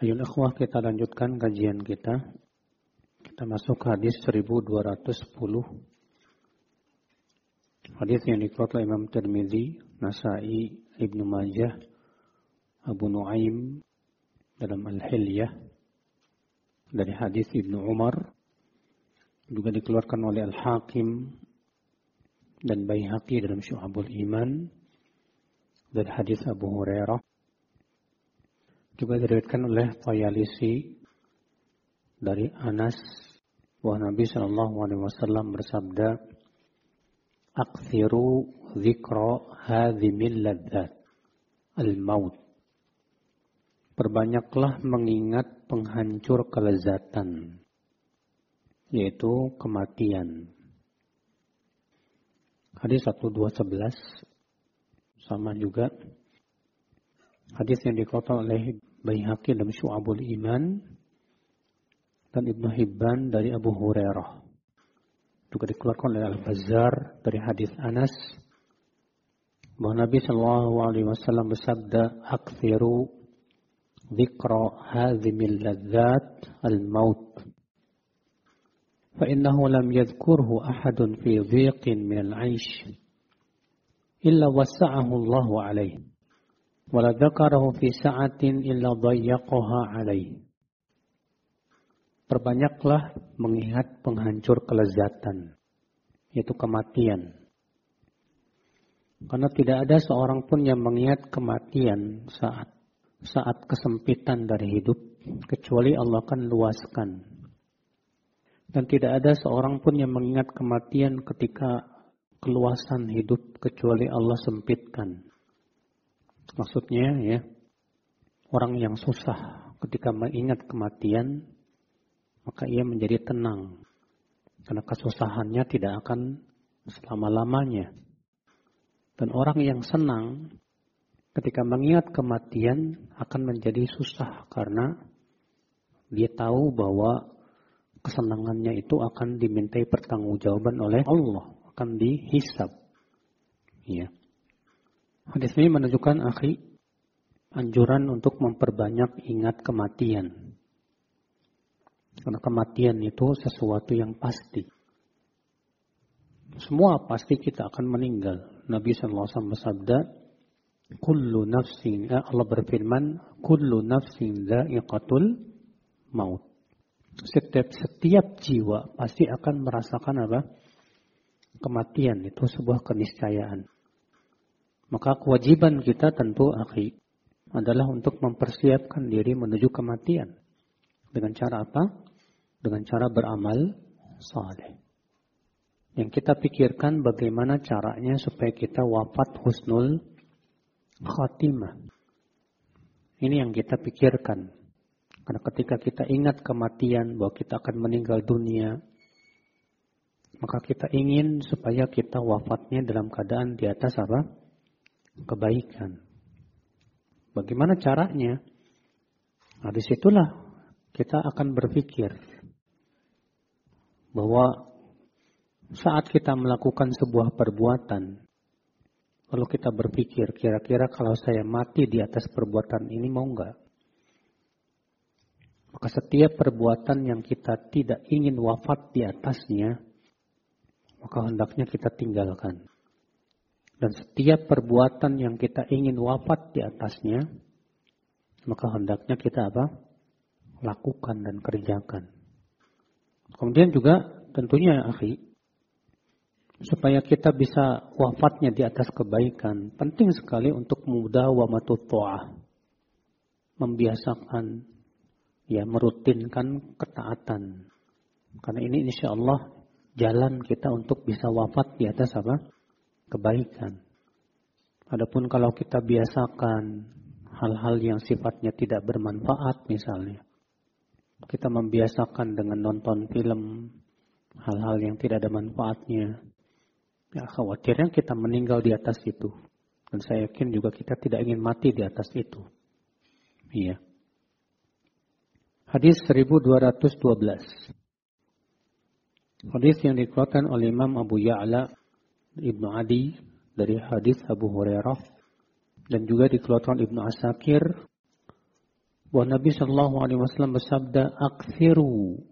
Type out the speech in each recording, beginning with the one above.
Ayol ikhwah kita lanjutkan kajian kita. Kita masuk hadis 1210. Hadis yang dikeluarkan oleh Imam Tirmidzi, Nasai, Ibnu Majah, Abu Nuaim dalam Al-Hilyah dari hadis Ibnu Umar juga dikeluarkan oleh Al-Hakim dan Baihaqi dalam Syu'abul Iman dari hadis Abu Hurairah juga diriwayatkan oleh Tayalisi dari Anas bahwa Nabi Shallallahu Alaihi Wasallam bersabda, "Akthiru zikra hadhimil ladzat al-maut." Perbanyaklah mengingat penghancur kelezatan, yaitu kematian. Hadis 1211 sama juga hadis yang dikatakan oleh Baihaqi dalam Syu'abul Iman dan Ibnu Hibban dari Abu Hurairah. Juga dikeluarkan oleh Al-Bazzar dari hadis Anas bahwa Nabi Shallallahu Alaihi Wasallam bersabda, "Akthiru dzikra hadzimil ladzat al-maut." فإنه لم يذكره أحد في ضيق من العيش إلا وسعه الله عليه wala dzakarahu fi sa'atin illa dhayyaqaha alaih. Perbanyaklah mengingat penghancur kelezatan, yaitu kematian. Karena tidak ada seorang pun yang mengingat kematian saat saat kesempitan dari hidup, kecuali Allah akan luaskan. Dan tidak ada seorang pun yang mengingat kematian ketika keluasan hidup, kecuali Allah sempitkan. Maksudnya ya, orang yang susah ketika mengingat kematian, maka ia menjadi tenang. Karena kesusahannya tidak akan selama-lamanya. Dan orang yang senang ketika mengingat kematian akan menjadi susah karena dia tahu bahwa kesenangannya itu akan dimintai pertanggungjawaban oleh Allah, akan dihisap. Ya. Hadis ini menunjukkan akhi anjuran untuk memperbanyak ingat kematian. Karena kematian itu sesuatu yang pasti. Semua pasti kita akan meninggal. Nabi SAW bersabda, Kullu nafsin, eh, Allah berfirman, Kullu nafsin za'iqatul maut. Setiap, setiap jiwa pasti akan merasakan apa? Kematian itu sebuah keniscayaan. Maka kewajiban kita tentu akhi adalah untuk mempersiapkan diri menuju kematian. Dengan cara apa? Dengan cara beramal saleh. Yang kita pikirkan bagaimana caranya supaya kita wafat husnul khatimah. Ini yang kita pikirkan. Karena ketika kita ingat kematian bahwa kita akan meninggal dunia, maka kita ingin supaya kita wafatnya dalam keadaan di atas apa? Kebaikan. Bagaimana caranya? Nah, di situlah kita akan berpikir bahwa saat kita melakukan sebuah perbuatan, lalu kita berpikir, kira-kira kalau saya mati di atas perbuatan ini mau nggak? Maka setiap perbuatan yang kita tidak ingin wafat di atasnya, maka hendaknya kita tinggalkan. Dan setiap perbuatan yang kita ingin wafat di atasnya, maka hendaknya kita apa? Lakukan dan kerjakan. Kemudian juga tentunya akhi, supaya kita bisa wafatnya di atas kebaikan, penting sekali untuk mudah wa matutu'ah. Membiasakan, ya merutinkan ketaatan. Karena ini insya Allah jalan kita untuk bisa wafat di atas apa? Kebaikan. Adapun kalau kita biasakan hal-hal yang sifatnya tidak bermanfaat misalnya. Kita membiasakan dengan nonton film hal-hal yang tidak ada manfaatnya. Ya khawatirnya kita meninggal di atas itu. Dan saya yakin juga kita tidak ingin mati di atas itu. Iya. Hadis 1212. Hadis yang dikeluarkan oleh Imam Abu Ya'la Ibnu Adi dari hadis Abu Hurairah dan juga dikeluarkan Ibnu Asakir bahwa Nabi Shallallahu Alaihi Wasallam bersabda, "Akthiru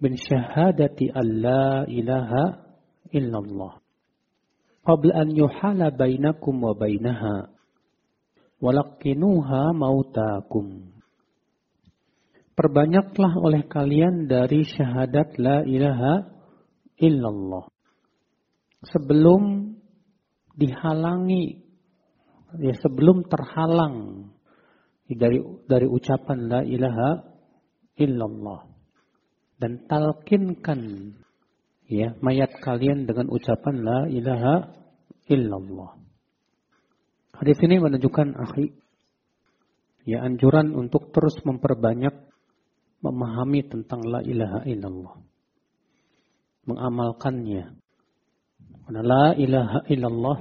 min syahadati alla ilaha illallah." qabla an yuhala bainakum wa bainaha walakinuha mautakum Perbanyaklah oleh kalian dari syahadat la ilaha illallah sebelum dihalangi ya sebelum terhalang dari dari ucapan la ilaha illallah dan talkinkan ya mayat kalian dengan ucapan la ilaha illallah. Hadis ini menunjukkan akhi ya anjuran untuk terus memperbanyak memahami tentang la ilaha illallah. Mengamalkannya. La ilaha illallah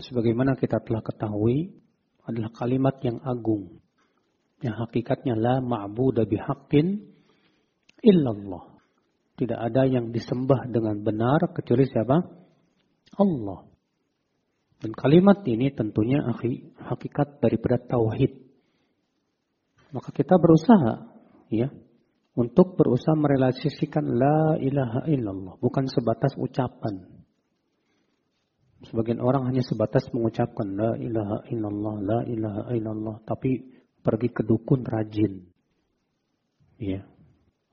sebagaimana kita telah ketahui adalah kalimat yang agung. Yang hakikatnya la ma'budu bihaqqin illallah. Tidak ada yang disembah dengan benar kecuali siapa? Allah. Dan kalimat ini tentunya hakikat daripada tauhid. Maka kita berusaha ya untuk berusaha merealisasikan la ilaha illallah, bukan sebatas ucapan. Sebagian orang hanya sebatas mengucapkan la ilaha illallah, la ilaha illallah, tapi pergi ke dukun rajin. Ya,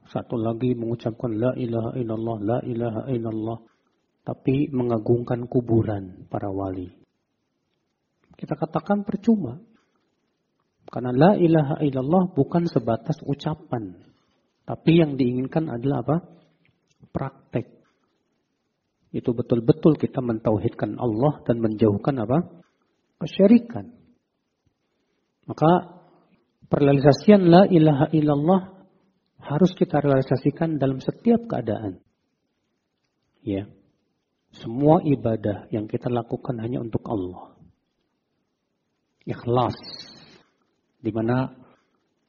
satu lagi mengucapkan la ilaha illallah, la ilaha illallah. Tapi mengagungkan kuburan para wali. Kita katakan percuma. Karena la ilaha illallah bukan sebatas ucapan. Tapi yang diinginkan adalah apa? Praktek. Itu betul-betul kita mentauhidkan Allah dan menjauhkan apa? Kesyirikan. Maka perrealisasian la ilaha illallah harus kita realisasikan dalam setiap keadaan. Ya. Semua ibadah yang kita lakukan hanya untuk Allah. Ikhlas. Di mana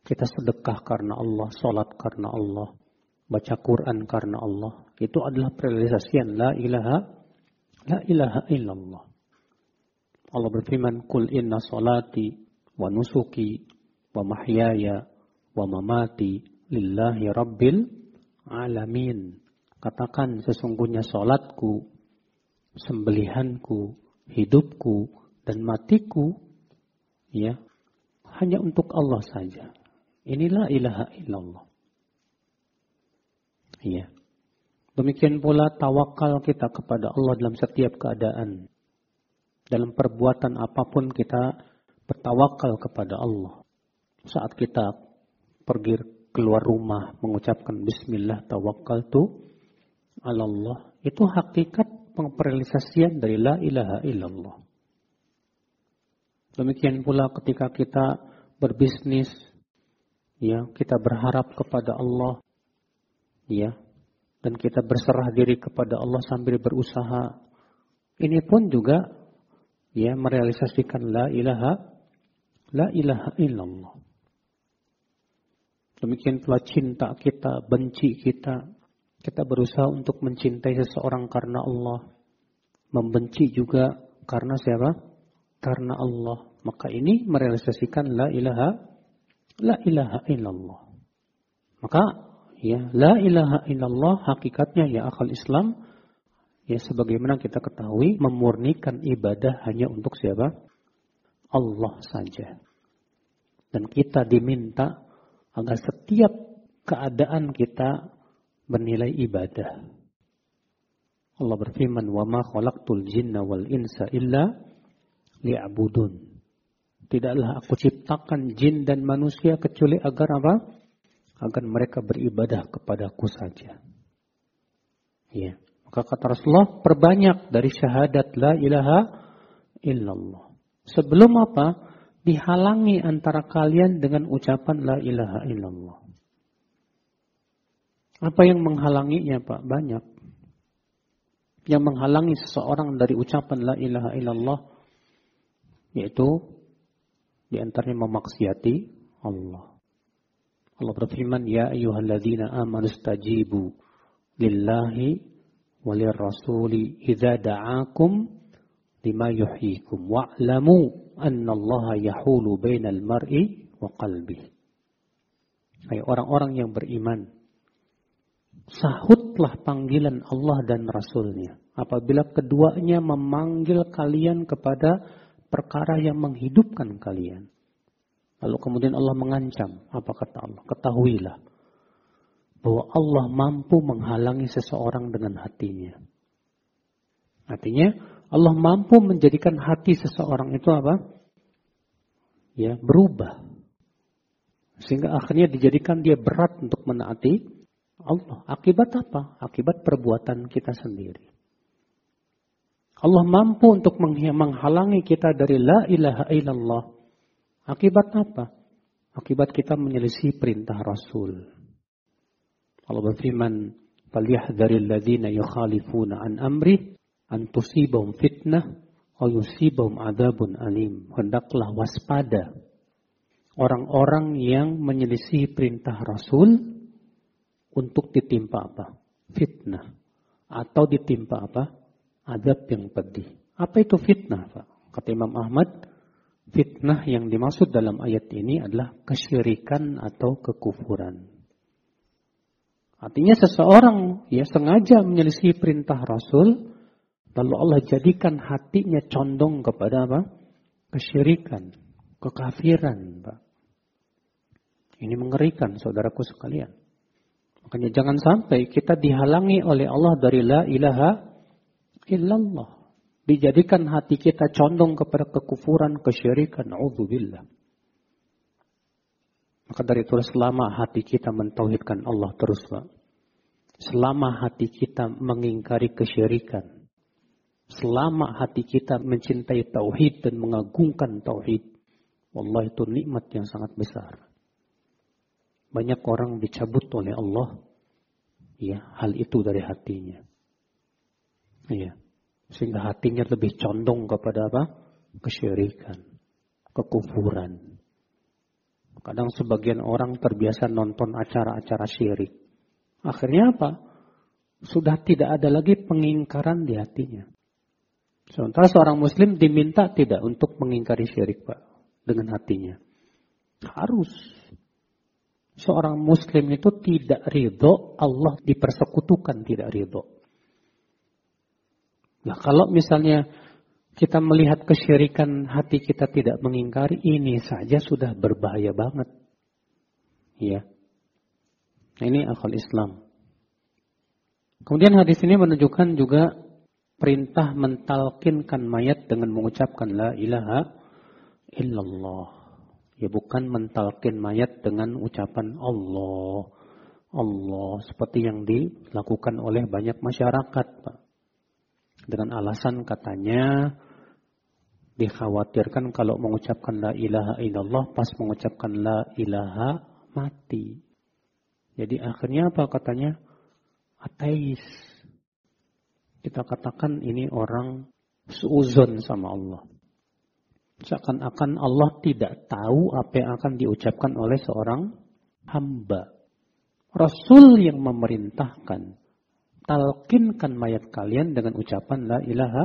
kita sedekah karena Allah, sholat karena Allah, baca Quran karena Allah. Itu adalah realisasian la ilaha la ilaha illallah. Allah berfirman, "Qul inna salati wa nusuki wa mahyaya wa mamati lillahi rabbil alamin. Katakan sesungguhnya solatku, sembelihanku, hidupku, dan matiku, ya, hanya untuk Allah saja. Inilah ilaha illallah. Ya. Demikian pula tawakal kita kepada Allah dalam setiap keadaan. Dalam perbuatan apa pun kita bertawakal kepada Allah. Saat kita pergi keluar rumah mengucapkan bismillah tawakkaltu Allah itu hakikat pengrealisasian dari la ilaha illallah. Demikian pula ketika kita berbisnis ya, kita berharap kepada Allah ya dan kita berserah diri kepada Allah sambil berusaha. Ini pun juga ya merealisasikan la ilaha la ilaha illallah. Demikian pula cinta kita, benci kita. Kita berusaha untuk mencintai seseorang karena Allah. Membenci juga karena siapa? Karena Allah. Maka ini merealisasikan la ilaha la ilaha illallah. Maka ya la ilaha illallah hakikatnya ya akal Islam ya sebagaimana kita ketahui memurnikan ibadah hanya untuk siapa? Allah saja. Dan kita diminta agar setiap keadaan kita bernilai ibadah. Allah berfirman, "Wa ma khalaqtul jinna wal insa illa liya'budun." Tidaklah aku ciptakan jin dan manusia kecuali agar apa? Agar mereka beribadah kepadaku saja. Ya. Maka kata Rasulullah, perbanyak dari syahadat la ilaha illallah. Sebelum apa? dihalangi antara kalian dengan ucapan la ilaha illallah. Apa yang menghalanginya Pak? Banyak. Yang menghalangi seseorang dari ucapan la ilaha illallah yaitu di antaranya memaksiati Allah. Allah berfirman, "Ya ayyuhalladzina amanu stajibu lillahi walir rasuli idza da'akum lima yuhyikum wa'lamu anna Allah yahulu bainal mar'i wa qalbi." Hai orang-orang yang beriman, sahutlah panggilan Allah dan Rasulnya. Apabila keduanya memanggil kalian kepada perkara yang menghidupkan kalian. Lalu kemudian Allah mengancam. Apa kata Allah? Ketahuilah bahwa Allah mampu menghalangi seseorang dengan hatinya. Artinya Allah mampu menjadikan hati seseorang itu apa? Ya, berubah. Sehingga akhirnya dijadikan dia berat untuk menaati Allah. Akibat apa? Akibat perbuatan kita sendiri. Allah mampu untuk menghalangi kita dari la ilaha illallah Akibat apa? Akibat kita menyelisih perintah Rasul. Allah berfirman, "Falyahdharil ladzina yukhalifuna an amri an tusibahum fitnah aw yusibahum adzabun alim." Hendaklah waspada orang-orang yang menyelisih perintah Rasul untuk ditimpa apa? Fitnah. Atau ditimpa apa? Adab yang pedih. Apa itu fitnah, Pak? Kata Imam Ahmad, Fitnah yang dimaksud dalam ayat ini adalah kesyirikan atau kekufuran. Artinya seseorang ya sengaja menyelisih perintah Rasul, lalu Allah jadikan hatinya condong kepada apa? Kesyirikan, kekafiran, Pak. Ini mengerikan saudaraku sekalian. Makanya jangan sampai kita dihalangi oleh Allah dari la ilaha illallah dijadikan hati kita condong kepada kekufuran, kesyirikan, auzubillah. Maka dari itu selama hati kita mentauhidkan Allah terus. Selama hati kita mengingkari kesyirikan. Selama hati kita mencintai tauhid dan mengagungkan tauhid. Allah itu nikmat yang sangat besar. Banyak orang dicabut oleh Allah ya hal itu dari hatinya. Iya. Sehingga hatinya lebih condong kepada apa? Kesyirikan, kekufuran. Kadang sebagian orang terbiasa nonton acara-acara syirik. Akhirnya apa? Sudah tidak ada lagi pengingkaran di hatinya. Sementara seorang muslim diminta tidak untuk mengingkari syirik, Pak. Dengan hatinya. Harus. Seorang muslim itu tidak ridho Allah dipersekutukan tidak ridho. Nah kalau misalnya kita melihat kesyirikan hati kita tidak mengingkari, ini saja sudah berbahaya banget. Ya. Ini akal Islam. Kemudian hadis ini menunjukkan juga perintah mentalkinkan mayat dengan mengucapkan la ilaha illallah. Ya bukan mentalkin mayat dengan ucapan Allah. Allah seperti yang dilakukan oleh banyak masyarakat, Pak dengan alasan katanya dikhawatirkan kalau mengucapkan la ilaha illallah pas mengucapkan la ilaha mati. Jadi akhirnya apa katanya? Ateis. Kita katakan ini orang suuzon sama Allah. Seakan-akan Allah tidak tahu apa yang akan diucapkan oleh seorang hamba. Rasul yang memerintahkan talkinkan mayat kalian dengan ucapan la ilaha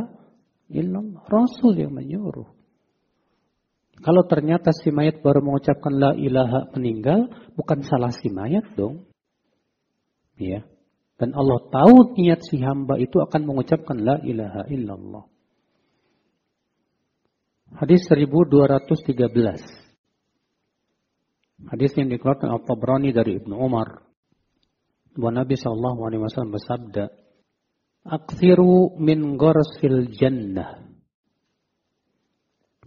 illallah. Rasul yang menyuruh. Kalau ternyata si mayat baru mengucapkan la ilaha meninggal, bukan salah si mayat dong. Ya. Dan Allah tahu niat si hamba itu akan mengucapkan la ilaha illallah. Hadis 1213. Hadis yang dikeluarkan Al-Tabrani dari Ibnu Umar bahwa Nabi Shallallahu Alaihi Wasallam bersabda, "Aksiru min gorsil jannah,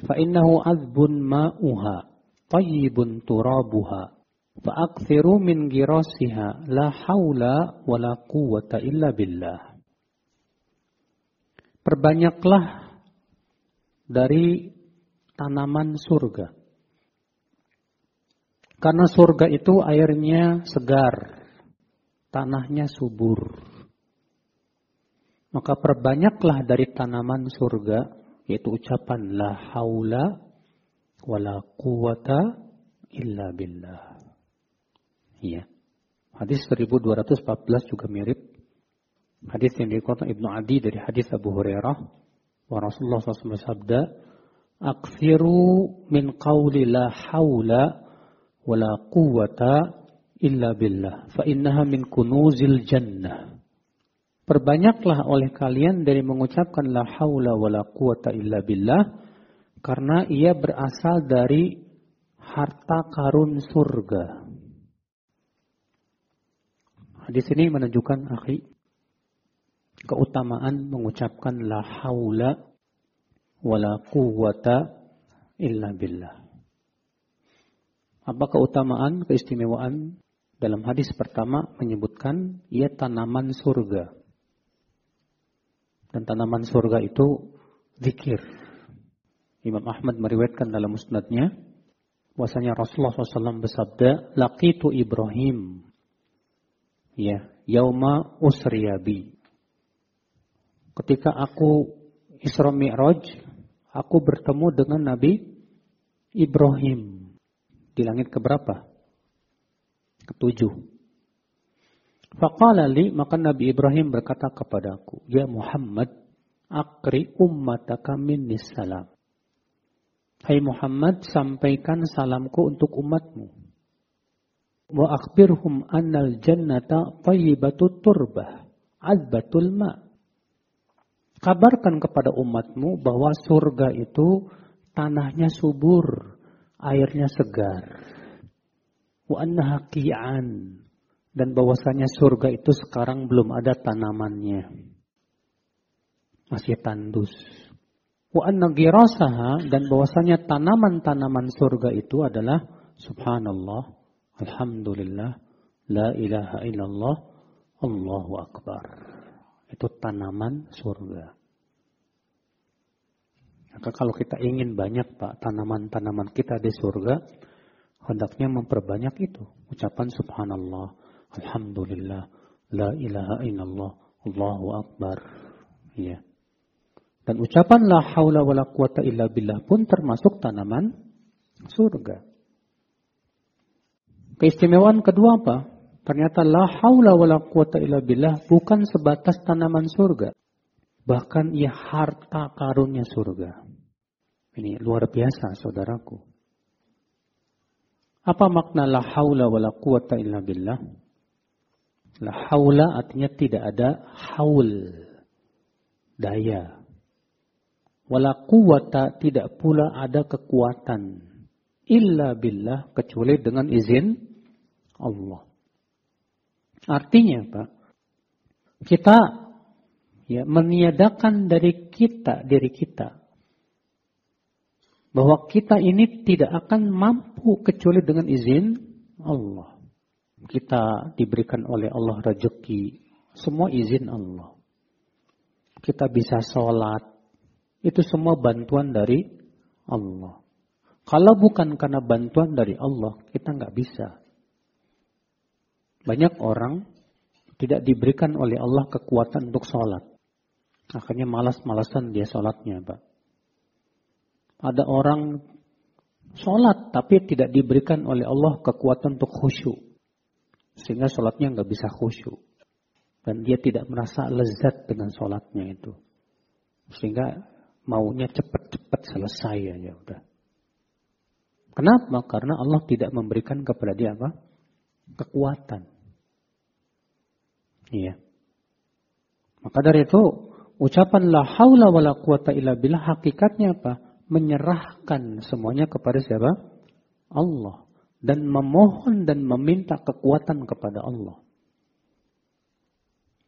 fa innahu azbun ma'uha, tayyibun turabuha, fa aksiru min girasiha, la hawla wa la quwata illa billah." Perbanyaklah dari tanaman surga. Karena surga itu airnya segar, tanahnya subur. Maka perbanyaklah dari tanaman surga, yaitu ucapan la haula wala quwata illa billah. Iya. Hadis 1214 juga mirip. Hadis yang dikatakan Ibnu Adi dari hadis Abu Hurairah. Wa Rasulullah SAW bersabda, Aksiru min qawli la hawla wala quwata illa billah fa innaha min kunuzil jannah Perbanyaklah oleh kalian dari mengucapkan la haula wala quwata illa billah karena ia berasal dari harta karun surga. Hadis ini menunjukkan akhi keutamaan mengucapkan la haula wala quwata illa billah. Apa keutamaan, keistimewaan dalam hadis pertama menyebutkan ia tanaman surga. Dan tanaman surga itu zikir. Imam Ahmad meriwayatkan dalam musnadnya bahwasanya Rasulullah SAW bersabda, "Laqitu Ibrahim." Ya, yauma usriyabi. Ketika aku Isra Mi'raj, aku bertemu dengan Nabi Ibrahim di langit keberapa? Ketujuh. Faqala li, maka Nabi Ibrahim berkata kepadaku, Ya Muhammad, akri ummataka minni salam. Hai Muhammad, sampaikan salamku untuk umatmu. Wa akhbirhum annal jannata tayyibatu turbah, azbatul ma. Kabarkan kepada umatmu bahwa surga itu tanahnya subur, airnya segar. Wa dan bahwasanya surga itu sekarang belum ada tanamannya. Masih tandus. Wa dan bahwasanya tanaman-tanaman surga itu adalah subhanallah, alhamdulillah, la ilaha illallah, Allahu akbar. Itu tanaman surga. Maka kalau kita ingin banyak Pak tanaman-tanaman kita di surga, hendaknya memperbanyak itu. Ucapan subhanallah, alhamdulillah, la ilaha illallah, Allahu akbar. Ya. Dan ucapan la haula wa la quwata illa billah pun termasuk tanaman surga. Keistimewaan kedua apa? Ternyata la haula wa la quwata illa billah bukan sebatas tanaman surga. Bahkan ia harta karunnya surga. Ini luar biasa saudaraku. Apa makna la haula wa la quwata illa billah? La haula artinya tidak ada haul. Daya. Wala quwata tidak pula ada kekuatan. Illa billah kecuali dengan izin Allah. Artinya Pak, kita ya meniadakan dari kita diri kita bahwa kita ini tidak akan mampu kecuali dengan izin Allah. Kita diberikan oleh Allah rezeki, semua izin Allah. Kita bisa sholat, itu semua bantuan dari Allah. Kalau bukan karena bantuan dari Allah, kita nggak bisa. Banyak orang tidak diberikan oleh Allah kekuatan untuk sholat. Akhirnya malas-malasan dia sholatnya, Pak. Ada orang sholat tapi tidak diberikan oleh Allah kekuatan untuk khusyuk. Sehingga sholatnya nggak bisa khusyuk. Dan dia tidak merasa lezat dengan sholatnya itu. Sehingga maunya cepat-cepat selesai aja udah. Kenapa? Karena Allah tidak memberikan kepada dia apa? Kekuatan. Iya. Maka dari itu Ucapan la haula wala quwata illa billah hakikatnya apa? Menyerahkan semuanya kepada siapa? Allah. Dan memohon dan meminta kekuatan kepada Allah.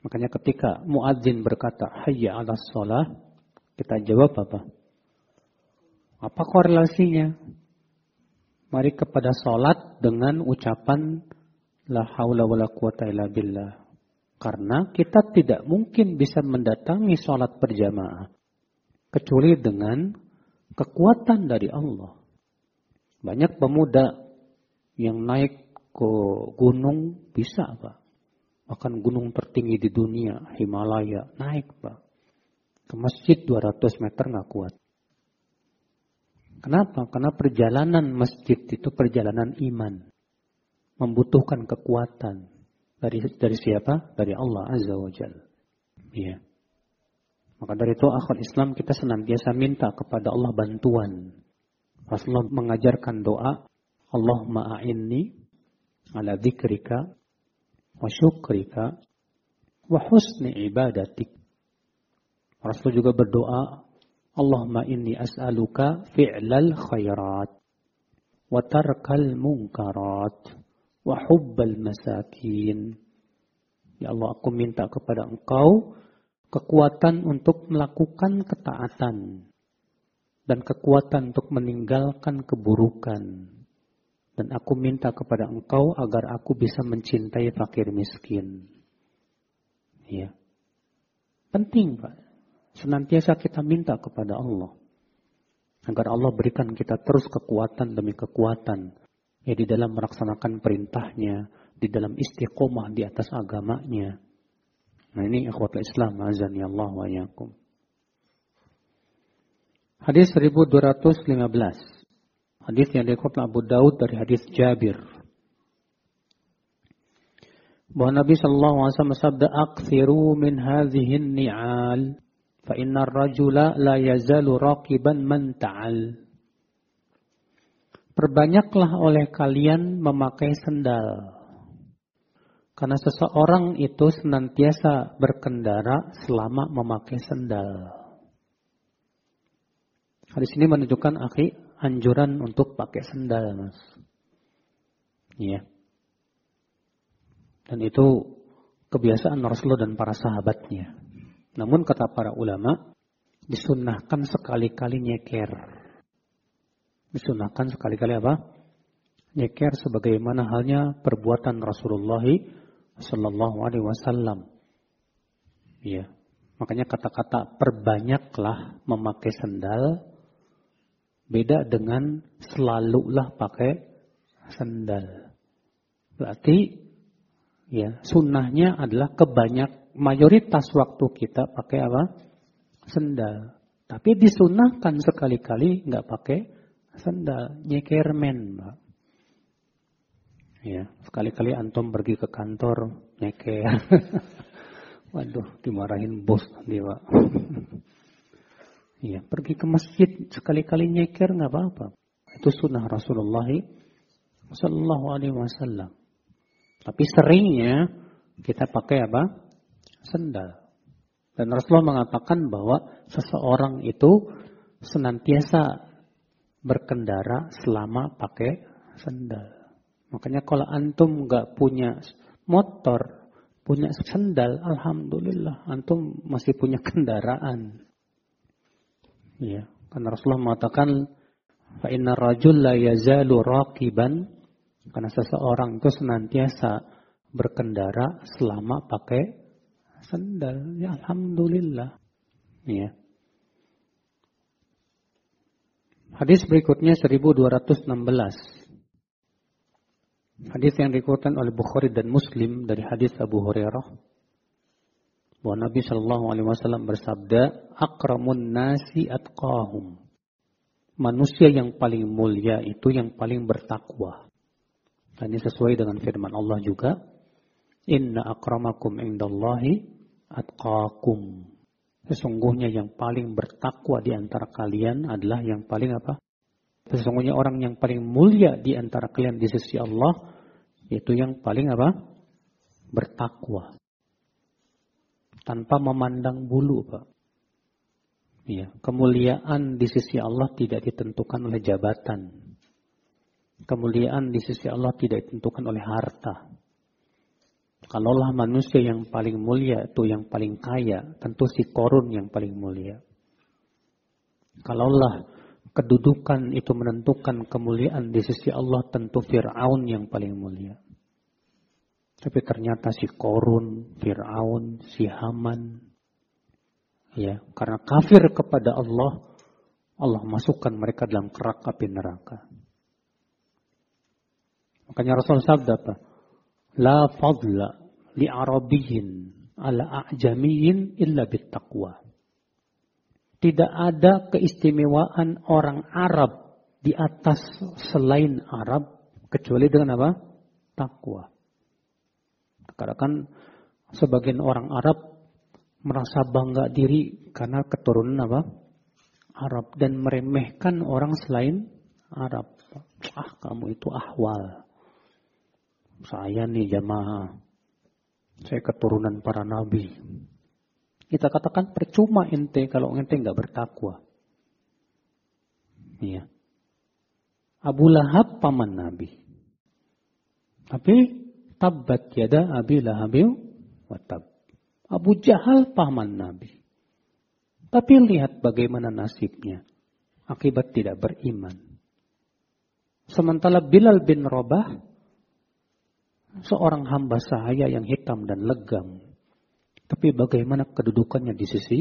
Makanya ketika muadzin berkata, Hayya ala sholah, kita jawab apa? Apa korelasinya? Mari kepada sholat dengan ucapan La haula wala quwata illa billah. Karena kita tidak mungkin bisa mendatangi sholat berjamaah. Kecuali dengan kekuatan dari Allah. Banyak pemuda Yang naik ke gunung bisa Pak. Bahkan gunung tertinggi di dunia, Himalaya, naik Pak. Ke masjid 200 meter nggak kuat. Kenapa? Karena perjalanan masjid itu perjalanan iman. Membutuhkan kekuatan. Dari dari siapa? Dari Allah Azza wa Jalla. Ya. Maka dari itu akhir Islam kita senantiasa minta kepada Allah bantuan. Rasulullah mengajarkan doa, Allahumma a'inni ala dzikrika wa syukrika wa husni ibadatik. Rasul juga berdoa, Allahumma inni as'aluka fi'lal khairat wa tarkal munkarat wa hubbal masakin. Ya Allah, aku minta kepada engkau kekuatan untuk melakukan ketaatan dan kekuatan untuk meninggalkan keburukan. Dan aku minta kepada engkau agar aku bisa mencintai fakir miskin. Ya. Penting, Pak. Senantiasa kita minta kepada Allah. Agar Allah berikan kita terus kekuatan demi kekuatan. Ya di dalam melaksanakan perintahnya. Di dalam istiqomah di atas agamanya. Nah ini ikhwatul Islam. Azani Allah wa yakum. Hadis 1215. Hadis yang dikutip Abu Daud dari hadis Jabir. Bahwa Nabi Shallallahu Alaihi Wasallam bersabda, "Akthiru min hadhihi ni'al." Fa inna rajula la yazalu raqiban man ta'al. Perbanyaklah oleh kalian memakai sendal. Karena seseorang itu senantiasa berkendara selama memakai sendal. Hadis ini menunjukkan akhi anjuran untuk pakai sendal, Mas. Iya. Dan itu kebiasaan Rasulullah dan para sahabatnya. Namun kata para ulama, disunahkan sekali-kali nyeker. Disunahkan sekali-kali apa? Nyeker sebagaimana halnya perbuatan Rasulullah Sallallahu Alaihi Wasallam. Ya, makanya kata-kata perbanyaklah memakai sendal beda dengan selalulah pakai sendal. Berarti ya sunnahnya adalah kebanyak mayoritas waktu kita pakai apa? Sendal. Tapi disunahkan sekali-kali nggak pakai sendal, nyekermen, Mbak. Ya, sekali-kali antum pergi ke kantor nyeker. Waduh, dimarahin bos nanti, Pak. Iya, pergi ke masjid sekali-kali nyeker nggak apa-apa. Itu sunnah Rasulullah Sallallahu Alaihi Wasallam. Tapi seringnya kita pakai apa? sendal. Dan Rasulullah mengatakan bahwa seseorang itu senantiasa berkendara selama pakai sendal. Makanya kalau antum nggak punya motor, punya sendal, alhamdulillah antum masih punya kendaraan. Ya, karena Rasulullah mengatakan fa inna rajul la yazalu raqiban karena seseorang itu senantiasa berkendara selama pakai sandal. Ya Alhamdulillah. Ya. Hadis berikutnya 1216. Hadis yang dikutip oleh Bukhari dan Muslim dari hadis Abu Hurairah bahwa Nabi Shallallahu Alaihi Wasallam bersabda, "Akramun nasi atqahum." Manusia yang paling mulia itu yang paling bertakwa. Dan ini sesuai dengan firman Allah juga, Inna akramakum indallahi atqakum. Sesungguhnya yang paling bertakwa di antara kalian adalah yang paling apa? Sesungguhnya orang yang paling mulia di antara kalian di sisi Allah itu yang paling apa? Bertakwa. Tanpa memandang bulu, Pak. Ya, kemuliaan di sisi Allah tidak ditentukan oleh jabatan. Kemuliaan di sisi Allah tidak ditentukan oleh harta. Kalaulah manusia yang paling mulia itu yang paling kaya, tentu si korun yang paling mulia. Kalaulah kedudukan itu menentukan kemuliaan di sisi Allah, tentu Fir'aun yang paling mulia. Tapi ternyata si korun, Fir'aun, si Haman, ya karena kafir kepada Allah, Allah masukkan mereka dalam kerak api neraka. Makanya Rasul sabda apa? La fadla li arabiyin ala a'jamiyin illa bittaqwa. Tidak ada keistimewaan orang Arab di atas selain Arab kecuali dengan apa? Takwa. Karena kan sebagian orang Arab merasa bangga diri karena keturunan apa? Arab dan meremehkan orang selain Arab. Ah, kamu itu ahwal. Saya nih jamaah. Saya keturunan para nabi. Kita katakan percuma ente kalau ente nggak bertakwa. Iya. Abu Lahab paman Nabi. Tapi tabat yada Abi Lahabil watab. Abu Jahal paman Nabi. Tapi lihat bagaimana nasibnya. Akibat tidak beriman. Sementara Bilal bin Robah, seorang hamba sahaya yang hitam dan legam, tapi bagaimana kedudukannya di sisi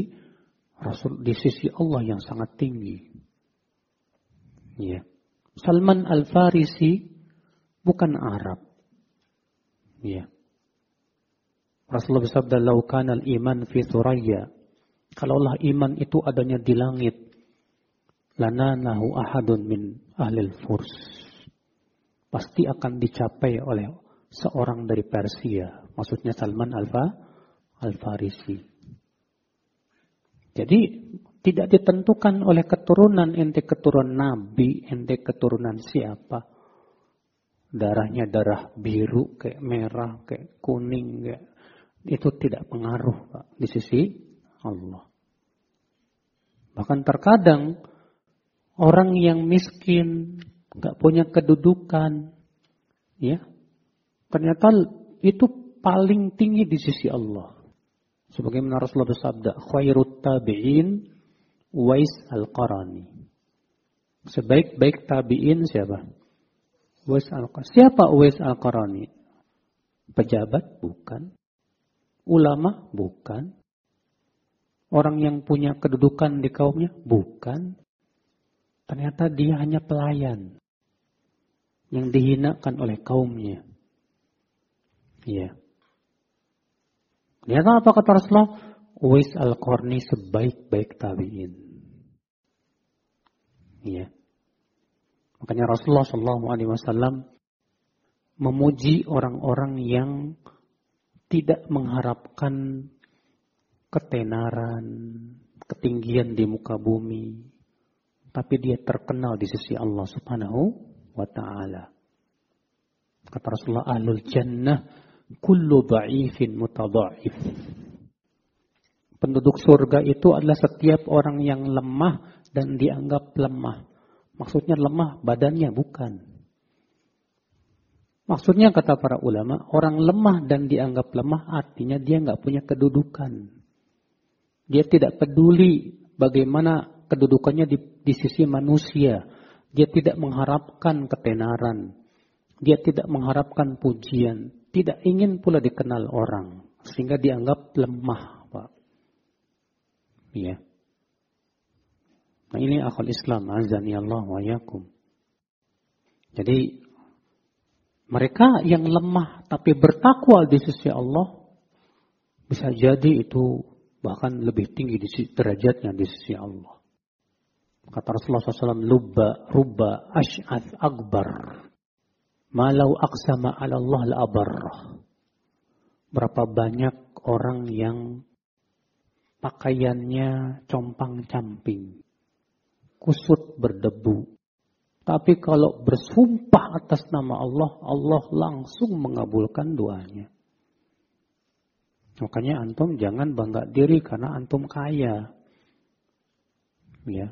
Rasul di sisi Allah yang sangat tinggi. Ya. Salman Al-Farisi bukan Arab. Ya. Rasulullah bersabda, "Laukan al-iman fi Thuraya." Kalaulah iman itu adanya di langit, lana nahu ahadun min ahlil furs. Pasti akan dicapai oleh seorang dari Persia. Maksudnya Salman Alfa Al-Farisi. Jadi tidak ditentukan oleh keturunan ente keturunan nabi, ente keturunan siapa. Darahnya darah biru, kayak merah, kayak kuning, kayak itu tidak pengaruh Pak, di sisi Allah. Bahkan terkadang orang yang miskin, nggak punya kedudukan, ya, ternyata itu paling tinggi di sisi Allah. Sebagaimana Rasulullah bersabda, khairut tabi'in Wais al-Qarani. Sebaik-baik tabi'in siapa? Wais al-Qarani. Siapa Wais al-Qarani? Pejabat? Bukan. Ulama? Bukan. Orang yang punya kedudukan di kaumnya? Bukan. Ternyata dia hanya pelayan. Yang dihinakan oleh kaumnya. Iya. Ternyata apa kata Rasulullah? Uwais al-Qarni sebaik-baik tabi'in. Iya. Makanya Rasulullah Wasallam memuji orang-orang yang tidak mengharapkan ketenaran, ketinggian di muka bumi, tapi dia terkenal di sisi Allah Subhanahu wa taala. Kata Rasulullah ahlul jannah kullu dha'ifin mutadha'if. Penduduk surga itu adalah setiap orang yang lemah dan dianggap lemah. Maksudnya lemah badannya bukan. Maksudnya kata para ulama, orang lemah dan dianggap lemah artinya dia nggak punya kedudukan. Dia tidak peduli bagaimana kedudukannya di, di sisi manusia. Dia tidak mengharapkan ketenaran. Dia tidak mengharapkan pujian. Tidak ingin pula dikenal orang. Sehingga dianggap lemah, Pak. Ya. Nah ini akal Islam. Azani Allah wa yakum. Jadi mereka yang lemah tapi bertakwa di sisi Allah bisa jadi itu bahkan lebih tinggi di derajatnya di sisi Allah. Kata Rasulullah SAW, Lubba, Rubba, Ash'ath, Akbar. Malau aksama ala Allah al-abar. Berapa banyak orang yang pakaiannya compang-camping. Kusut berdebu. Tapi kalau bersumpah atas nama Allah, Allah langsung mengabulkan doanya. Makanya antum jangan bangga diri karena antum kaya. Ya,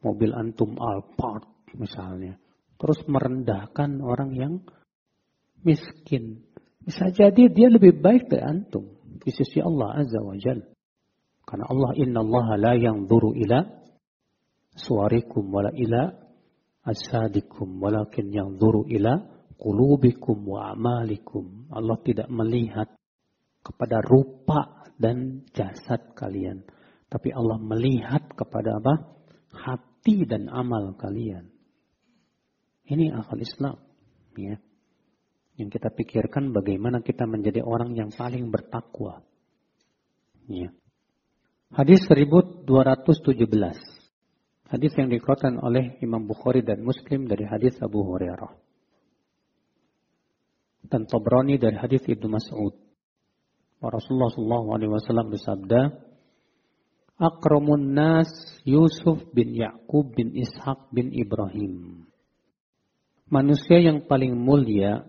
mobil antum Alphard misalnya. Terus merendahkan orang yang miskin. Bisa jadi dia lebih baik dari antum di sisi Allah Azza wa Jal. Karena Allah inna Allah la yanzuru ila suarikum wala ila asadikum walakin yanzuru ila qulubikum wa amalikum. Allah tidak melihat kepada rupa dan jasad kalian. Tapi Allah melihat kepada apa? Hati dan amal kalian. Ini akal Islam. Ya. Yang kita pikirkan bagaimana kita menjadi orang yang paling bertakwa. Ya. Hadis 1217. Hadis yang dikeluarkan oleh Imam Bukhari dan Muslim dari hadis Abu Hurairah. Dan Tabrani dari hadis Ibnu Mas'ud. Rasulullah SAW bersabda, Akramun nas Yusuf bin Yakub bin Ishaq bin Ibrahim. Manusia yang paling mulia,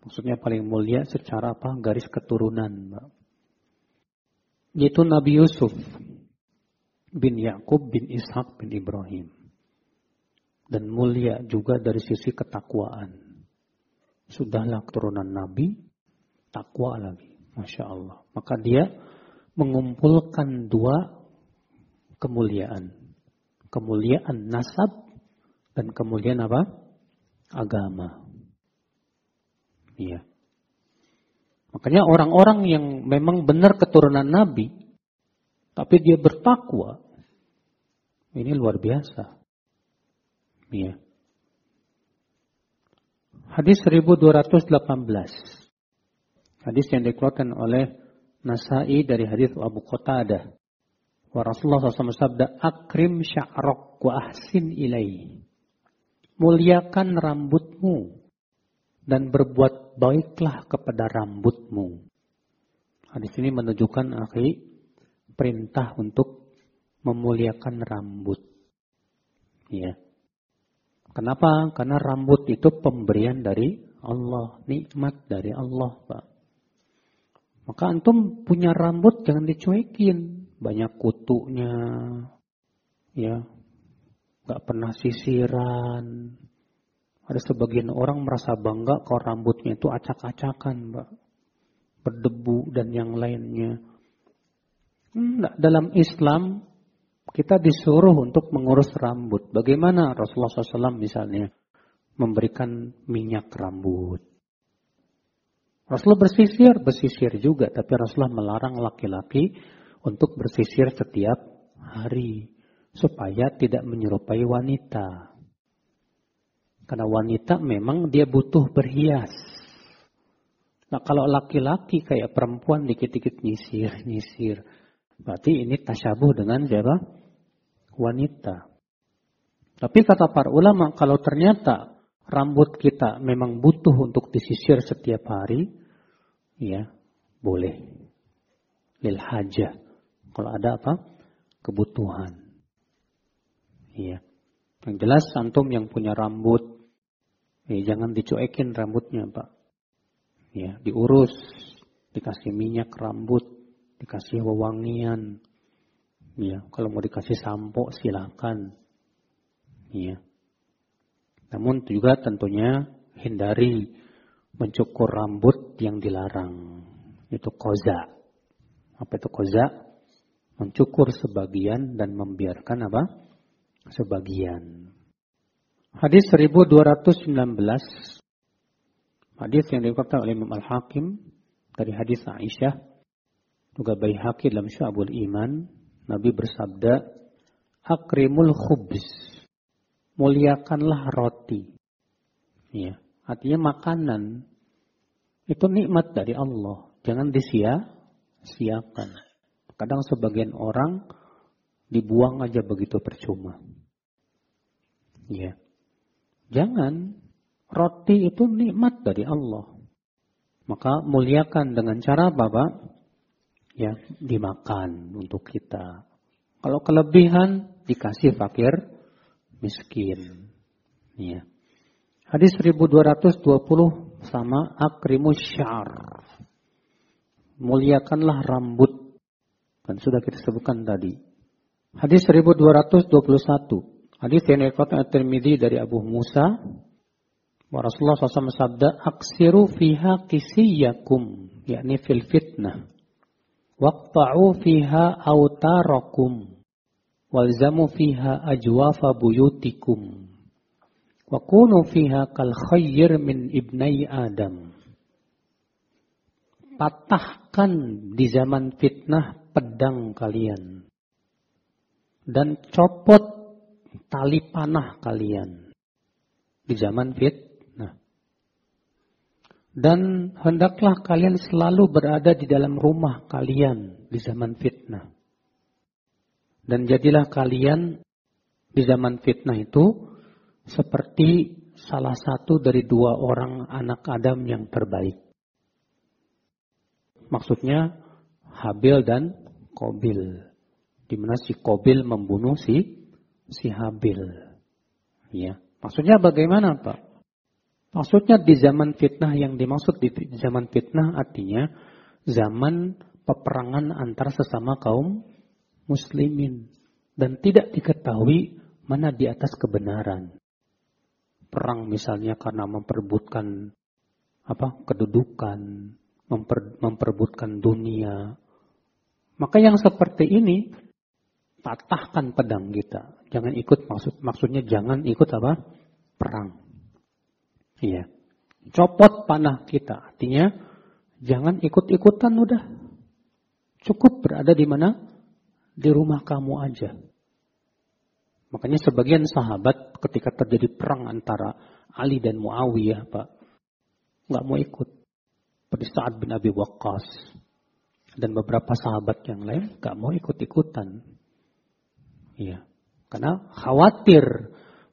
maksudnya paling mulia secara apa? Garis keturunan, Mbak yaitu Nabi Yusuf bin Yakub bin Ishak bin Ibrahim. Dan mulia juga dari sisi ketakwaan. Sudahlah keturunan Nabi, takwa lagi. Masya Allah. Maka dia mengumpulkan dua kemuliaan. Kemuliaan nasab dan kemuliaan apa? Agama. Iya. Makanya orang-orang yang memang benar keturunan Nabi, tapi dia bertakwa, ini luar biasa. Ya. Hadis 1218. Hadis yang dikeluarkan oleh Nasai dari hadis Abu Qatadah. Wa Rasulullah SAW sabda, Akrim sya'rok wa ahsin ilai. Muliakan rambutmu dan berbuat baiklah kepada rambutmu. Hadis ini menunjukkan akhi perintah untuk memuliakan rambut. Ya. Kenapa? Karena rambut itu pemberian dari Allah, nikmat dari Allah, Pak. Maka antum punya rambut jangan dicuekin, banyak kutunya, ya, nggak pernah sisiran, ada sebagian orang merasa bangga kalau rambutnya itu acak-acakan, Mbak. Berdebu dan yang lainnya. Enggak, dalam Islam kita disuruh untuk mengurus rambut. Bagaimana Rasulullah SAW misalnya memberikan minyak rambut. Rasulullah bersisir, bersisir juga. Tapi Rasulullah melarang laki-laki untuk bersisir setiap hari. Supaya tidak menyerupai wanita. Karena wanita memang dia butuh berhias. Nah kalau laki-laki kayak perempuan dikit-dikit nyisir, nyisir. Berarti ini tasyabuh dengan siapa? Wanita. Tapi kata para ulama, kalau ternyata rambut kita memang butuh untuk disisir setiap hari, ya boleh. Lil hajah. Kalau ada apa? Kebutuhan. Iya. Yang jelas antum yang punya rambut Ya, jangan dicuekin rambutnya, Pak. Ya, diurus, dikasih minyak rambut, dikasih wewangian. Ya, kalau mau dikasih sampo silakan. Ya. Namun juga tentunya hindari mencukur rambut yang dilarang. Itu koza. Apa itu koza? Mencukur sebagian dan membiarkan apa? Sebagian. Hadis 1219 Hadis yang dikatakan oleh Imam Al-Hakim dari hadis Aisyah juga Baihaqi dalam Syu'abul Iman. Nabi bersabda Akrimul khubz Muliakanlah roti. Ya, Artinya makanan. Itu nikmat dari Allah. Jangan disia-siakan. Kadang sebagian orang Dibuang aja begitu percuma Ya Jangan. Roti itu nikmat dari Allah. Maka muliakan dengan cara apa, Pak? Ya, dimakan untuk kita. Kalau kelebihan, dikasih fakir, miskin. Ya. Hadis 1220 sama akrimus syar. Muliakanlah rambut. Dan sudah kita sebutkan tadi. Hadis 1221. Hadis yang diriwayatkan At-Tirmidzi dari Abu Musa wa Rasulullah SAW sabda aksiru fiha kisiyakum yakni fil fitnah. Waqta'u fiha autarakum walzamu fiha ajwafa buyutikum wa kunu fiha kal khayyir min ibnai adam. Patahkan di zaman fitnah pedang kalian dan copot tali panah kalian di zaman fit. Nah, Dan hendaklah kalian selalu berada di dalam rumah kalian di zaman fitnah. Dan jadilah kalian di zaman fitnah itu seperti salah satu dari dua orang anak Adam yang terbaik. Maksudnya Habil dan Kobil. Di mana si Kobil membunuh si si Habil. Ya. Maksudnya bagaimana, Pak? Maksudnya di zaman fitnah yang dimaksud di zaman fitnah artinya zaman peperangan antar sesama kaum muslimin dan tidak diketahui mana di atas kebenaran. Perang misalnya karena memperebutkan apa? kedudukan, memper, memperebutkan dunia. Maka yang seperti ini patahkan pedang kita. Jangan ikut maksud maksudnya jangan ikut apa? perang. Iya. Copot panah kita. Artinya jangan ikut-ikutan udah. Cukup berada di mana? Di rumah kamu aja. Makanya sebagian sahabat ketika terjadi perang antara Ali dan Muawiyah, Pak, nggak mau ikut. Seperti Sa'ad bin Abi Waqqas dan beberapa sahabat yang lain nggak mau ikut-ikutan. Iya. Karena khawatir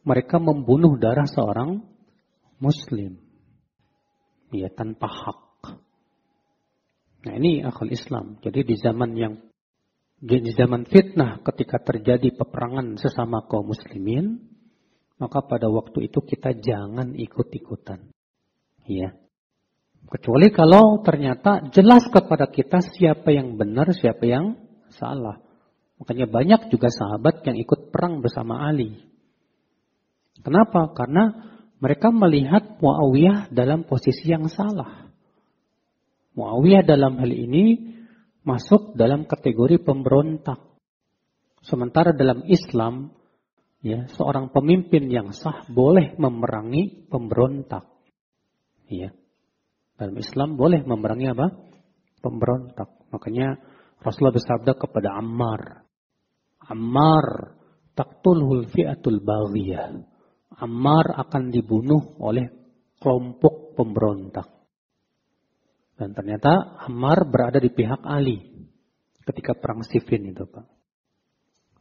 mereka membunuh darah seorang muslim. Ya, tanpa hak. Nah ini akal Islam. Jadi di zaman yang di zaman fitnah ketika terjadi peperangan sesama kaum muslimin, maka pada waktu itu kita jangan ikut-ikutan. Ya. Kecuali kalau ternyata jelas kepada kita siapa yang benar, siapa yang salah. Makanya banyak juga sahabat yang ikut perang bersama Ali. Kenapa? Karena mereka melihat Muawiyah dalam posisi yang salah. Muawiyah dalam hal ini masuk dalam kategori pemberontak. Sementara dalam Islam, ya, seorang pemimpin yang sah boleh memerangi pemberontak. Ya. Dalam Islam boleh memerangi apa? Pemberontak. Makanya Rasulullah bersabda kepada Ammar. Ammar taktulhul fi'atul baghiyah Ammar akan dibunuh oleh kelompok pemberontak. Dan ternyata Ammar berada di pihak Ali ketika perang Siffin itu, Pak.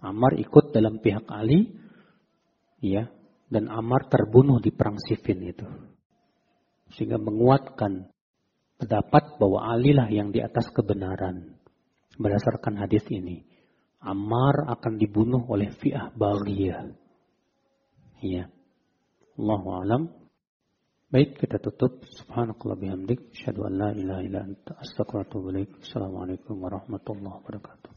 Ammar ikut dalam pihak Ali, ya, dan Ammar terbunuh di perang Siffin itu. Sehingga menguatkan pendapat bahwa Ali lah yang di atas kebenaran. Berdasarkan hadis ini. Ammar akan dibunuh oleh fi'ah Baghiyah. Ya. Allahu alam. Baik, kita tutup. Subhanakallah bihamdik. Asyhadu an la ilaha illa anta. Assalamualaikum warahmatullahi wabarakatuh.